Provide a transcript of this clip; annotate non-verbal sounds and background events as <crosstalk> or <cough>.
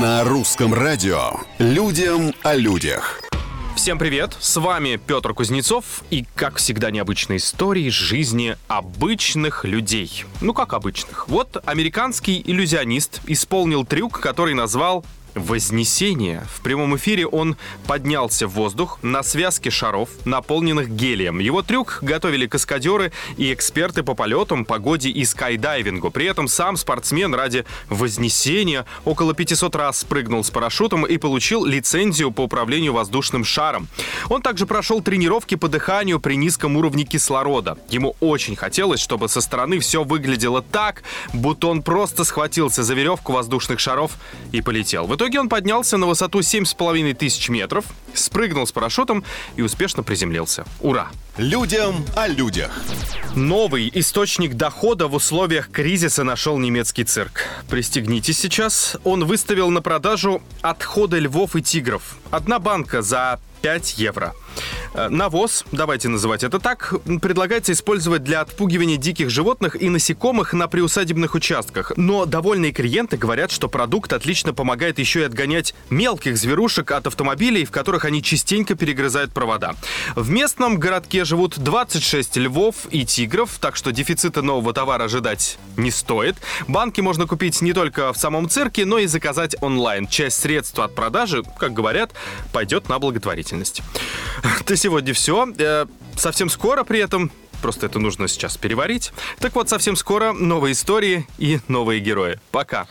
На русском радио «Людям о людях». Всем привет, с вами Петр Кузнецов и, как всегда, необычные истории жизни обычных людей. Ну, как обычных. Вот американский иллюзионист исполнил трюк, который назвал Вознесение. В прямом эфире он поднялся в воздух на связке шаров, наполненных гелием. Его трюк готовили каскадеры и эксперты по полетам, погоде и скайдайвингу. При этом сам спортсмен ради Вознесения около 500 раз спрыгнул с парашютом и получил лицензию по управлению воздушным шаром. Он также прошел тренировки по дыханию при низком уровне кислорода. Ему очень хотелось, чтобы со стороны все выглядело так, будто он просто схватился за веревку воздушных шаров и полетел. В итоге он поднялся на высоту 7,5 тысяч метров, спрыгнул с парашютом и успешно приземлился. Ура! Людям о людях. Новый источник дохода в условиях кризиса нашел немецкий цирк. Пристегнитесь сейчас. Он выставил на продажу отходы львов и тигров. Одна банка за 5 евро. Э, навоз, давайте называть это так, предлагается использовать для отпугивания диких животных и насекомых на приусадебных участках. Но довольные клиенты говорят, что продукт отлично помогает еще и отгонять мелких зверушек от автомобилей, в которых они частенько перегрызают провода. В местном городке живут 26 львов и тигров, так что дефицита нового товара ожидать не стоит. Банки можно купить не только в самом цирке, но и заказать онлайн. Часть средств от продажи, как говорят, пойдет на благотворительность. <laughs> сегодня все. Э, совсем скоро при этом Просто это нужно сейчас переварить. Так вот, совсем скоро новые истории и новые герои. Пока.